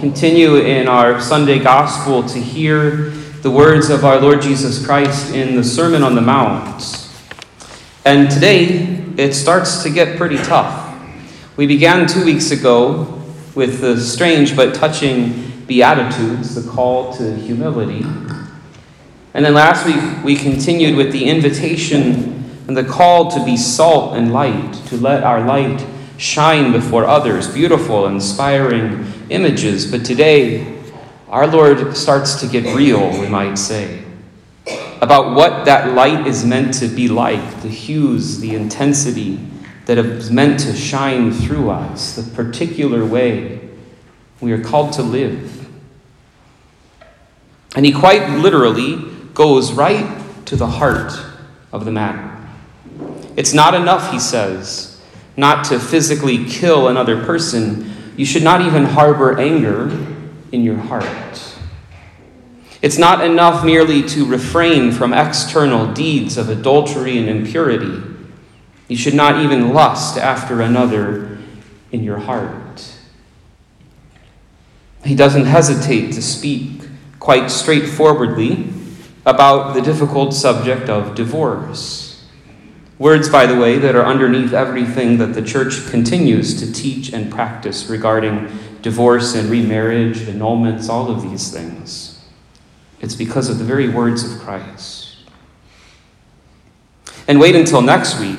Continue in our Sunday gospel to hear the words of our Lord Jesus Christ in the Sermon on the Mount. And today it starts to get pretty tough. We began two weeks ago with the strange but touching Beatitudes, the call to humility. And then last week we continued with the invitation and the call to be salt and light, to let our light shine before others, beautiful, inspiring images. But today, our Lord starts to get real, we might say, about what that light is meant to be like, the hues, the intensity that is meant to shine through us, the particular way we are called to live. And he quite literally goes right to the heart of the matter. It's not enough, he says, not to physically kill another person, you should not even harbor anger in your heart. It's not enough merely to refrain from external deeds of adultery and impurity. You should not even lust after another in your heart. He doesn't hesitate to speak quite straightforwardly about the difficult subject of divorce. Words, by the way, that are underneath everything that the church continues to teach and practice regarding divorce and remarriage, annulments, all of these things. It's because of the very words of Christ. And wait until next week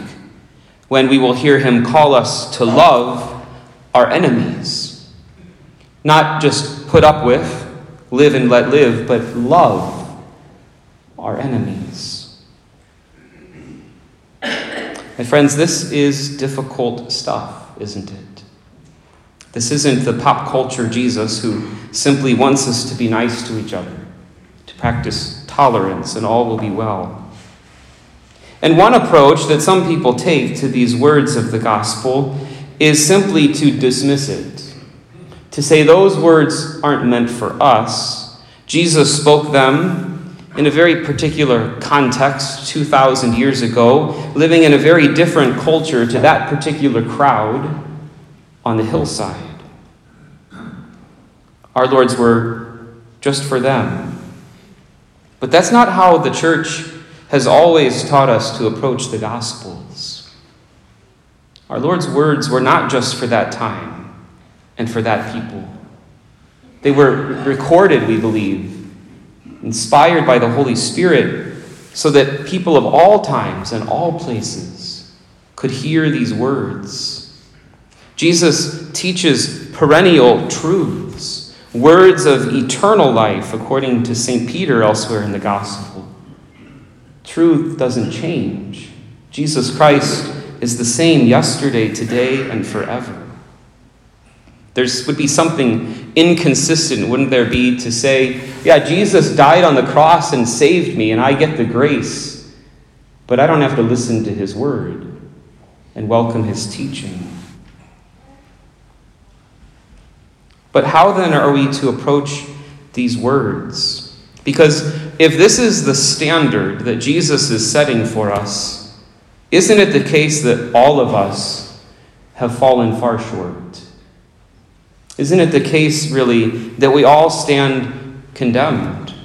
when we will hear him call us to love our enemies. Not just put up with, live and let live, but love our enemies. My friends, this is difficult stuff, isn't it? This isn't the pop culture Jesus who simply wants us to be nice to each other, to practice tolerance, and all will be well. And one approach that some people take to these words of the gospel is simply to dismiss it, to say those words aren't meant for us. Jesus spoke them in a very particular context 2,000 years ago, living in a very different culture to that particular crowd on the hillside. Our Lord's were just for them. But that's not how the church has always taught us to approach the Gospels. Our Lord's words were not just for that time and for that people. They were recorded, we believe, inspired by the Holy Spirit, so that people of all times and all places could hear these words. Jesus teaches perennial truths, words of eternal life, according to St. Peter elsewhere in the Gospel. Truth doesn't change. Jesus Christ is the same yesterday, today, and forever. There would be something inconsistent, wouldn't there be, to say, yeah, Jesus died on the cross and saved me, and I get the grace, but I don't have to listen to his word and welcome his teaching. But how then are we to approach these words? Because if this is the standard that Jesus is setting for us, isn't it the case that all of us have fallen far short? Isn't it the case, really, that we all stand condemned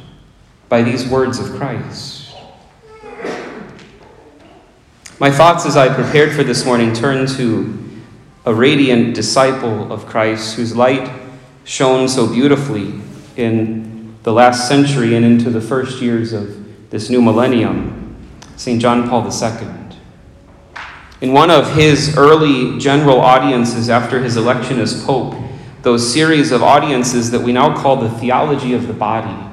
by these words of Christ? My thoughts as I prepared for this morning turn to a radiant disciple of Christ whose light shone so beautifully in the last century and into the first years of this new millennium, St. John Paul II. In one of his early general audiences after his election as Pope, those series of audiences that we now call the theology of the body,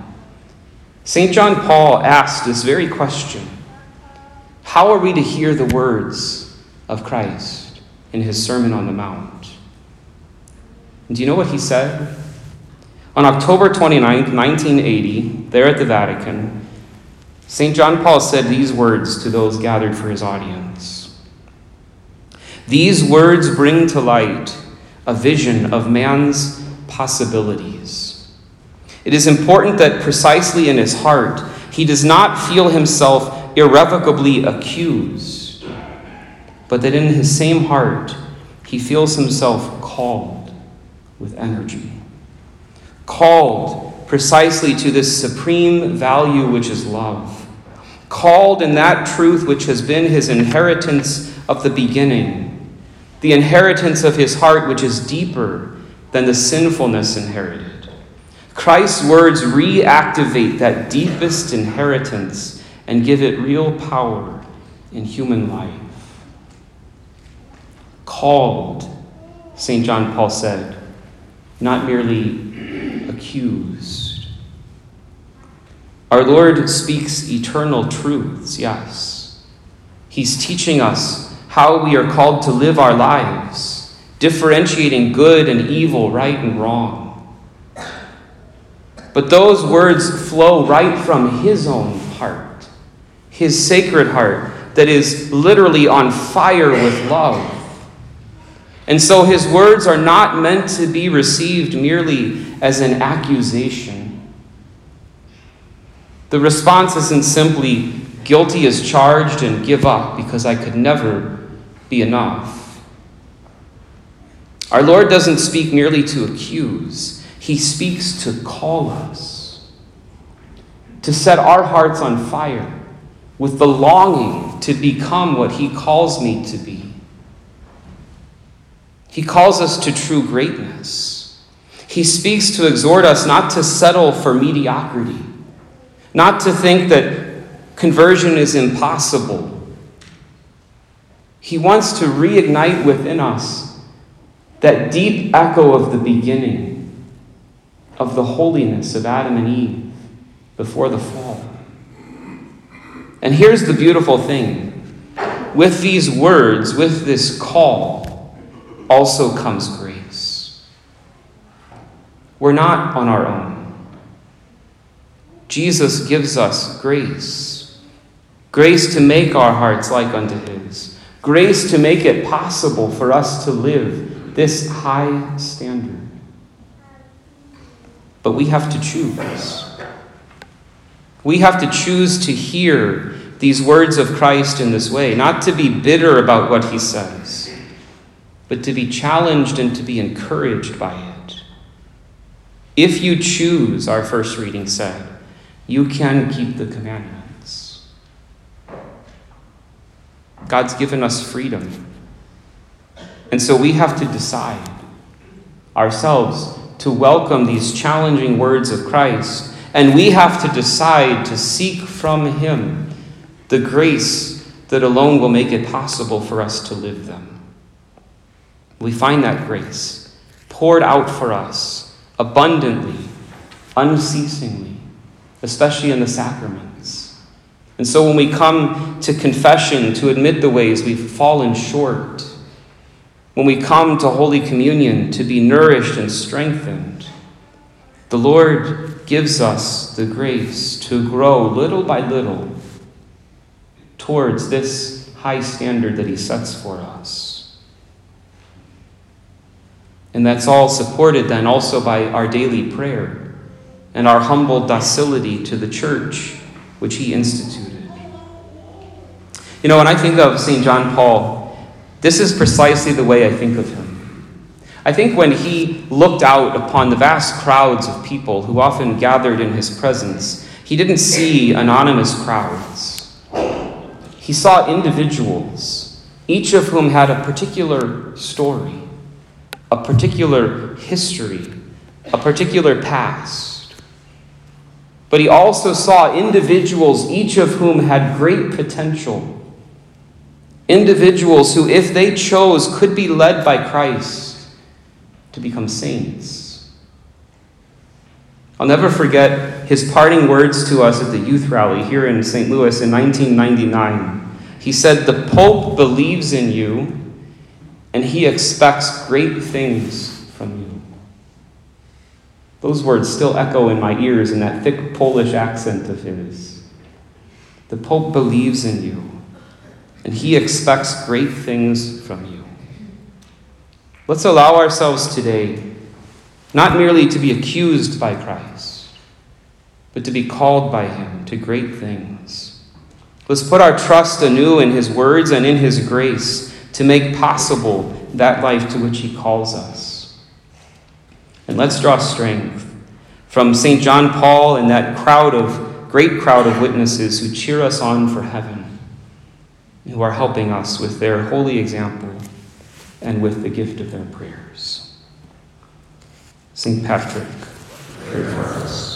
St. John Paul asked this very question How are we to hear the words of Christ in his Sermon on the Mount? And do you know what he said? On October 29, 1980, there at the Vatican, St. John Paul said these words to those gathered for his audience These words bring to light a vision of man's possibilities. It is important that precisely in his heart, he does not feel himself irrevocably accused, but that in his same heart, he feels himself called with energy. called precisely to this supreme value which is love, called in that truth which has been his inheritance of the beginning, the inheritance of his heart which is deeper than the sinfulness inherited. Christ's words reactivate that deepest inheritance and give it real power in human life. Called, St. John Paul said, not merely accused. Our Lord speaks eternal truths, yes. He's teaching us how we are called to live our lives, differentiating good and evil, right and wrong. But those words flow right from His own heart, His sacred heart that is literally on fire with love. And so His words are not meant to be received merely as an accusation. The response isn't simply, guilty as charged and give up because I could never be enough. Our Lord doesn't speak merely to accuse, He speaks to call us, to set our hearts on fire with the longing to become what He calls me to be. He calls us to true greatness. He speaks to exhort us not to settle for mediocrity, not to think that conversion is impossible. He wants to reignite within us that deep echo of the beginning of the holiness of Adam and Eve before the fall. And here's the beautiful thing with these words, with this call, also comes grace. We're not on our own. Jesus gives us grace grace to make our hearts like unto His, grace to make it possible for us to live this high standard. But we have to choose. We have to choose to hear these words of Christ in this way, not to be bitter about what he says, but to be challenged and to be encouraged by it. If you choose, our first reading said, you can keep the commandments. God's given us freedom. And so we have to decide ourselves to welcome these challenging words of Christ and we have to decide to seek from Him the grace that alone will make it possible for us to live them. We find that grace poured out for us abundantly, unceasingly, especially in the sacraments. And so when we come to confession to admit the ways we've fallen short, when we come to Holy Communion to be nourished and strengthened, the Lord gives us the grace to grow little by little towards this high standard that He sets for us. And that's all supported then also by our daily prayer and our humble docility to the church which He instituted. You know, when I think of St. John Paul, this is precisely the way I think of him. I think when he looked out upon the vast crowds of people who often gathered in his presence, he didn't see anonymous crowds. He saw individuals, each of whom had a particular story, a particular history, a particular past. But he also saw individuals, each of whom had great potential. Individuals who, if they chose, could be led by Christ to become saints. I'll never forget his parting words to us at the youth rally here in St. Louis in 1999. He said, The Pope believes in you and he expects great things from you. Those words still echo in my ears in that thick Polish accent of his. The Pope believes in you and he expects great things from you. Let's allow ourselves today not merely to be accused by Christ, but to be called by Him to great things. Let's put our trust anew in His words and in His grace to make possible that life to which He calls us. And let's draw strength from St. John Paul and that crowd of great crowd of witnesses who cheer us on for heaven, who are helping us with their holy example and with the gift of their prayers. St. Patrick, pray for us.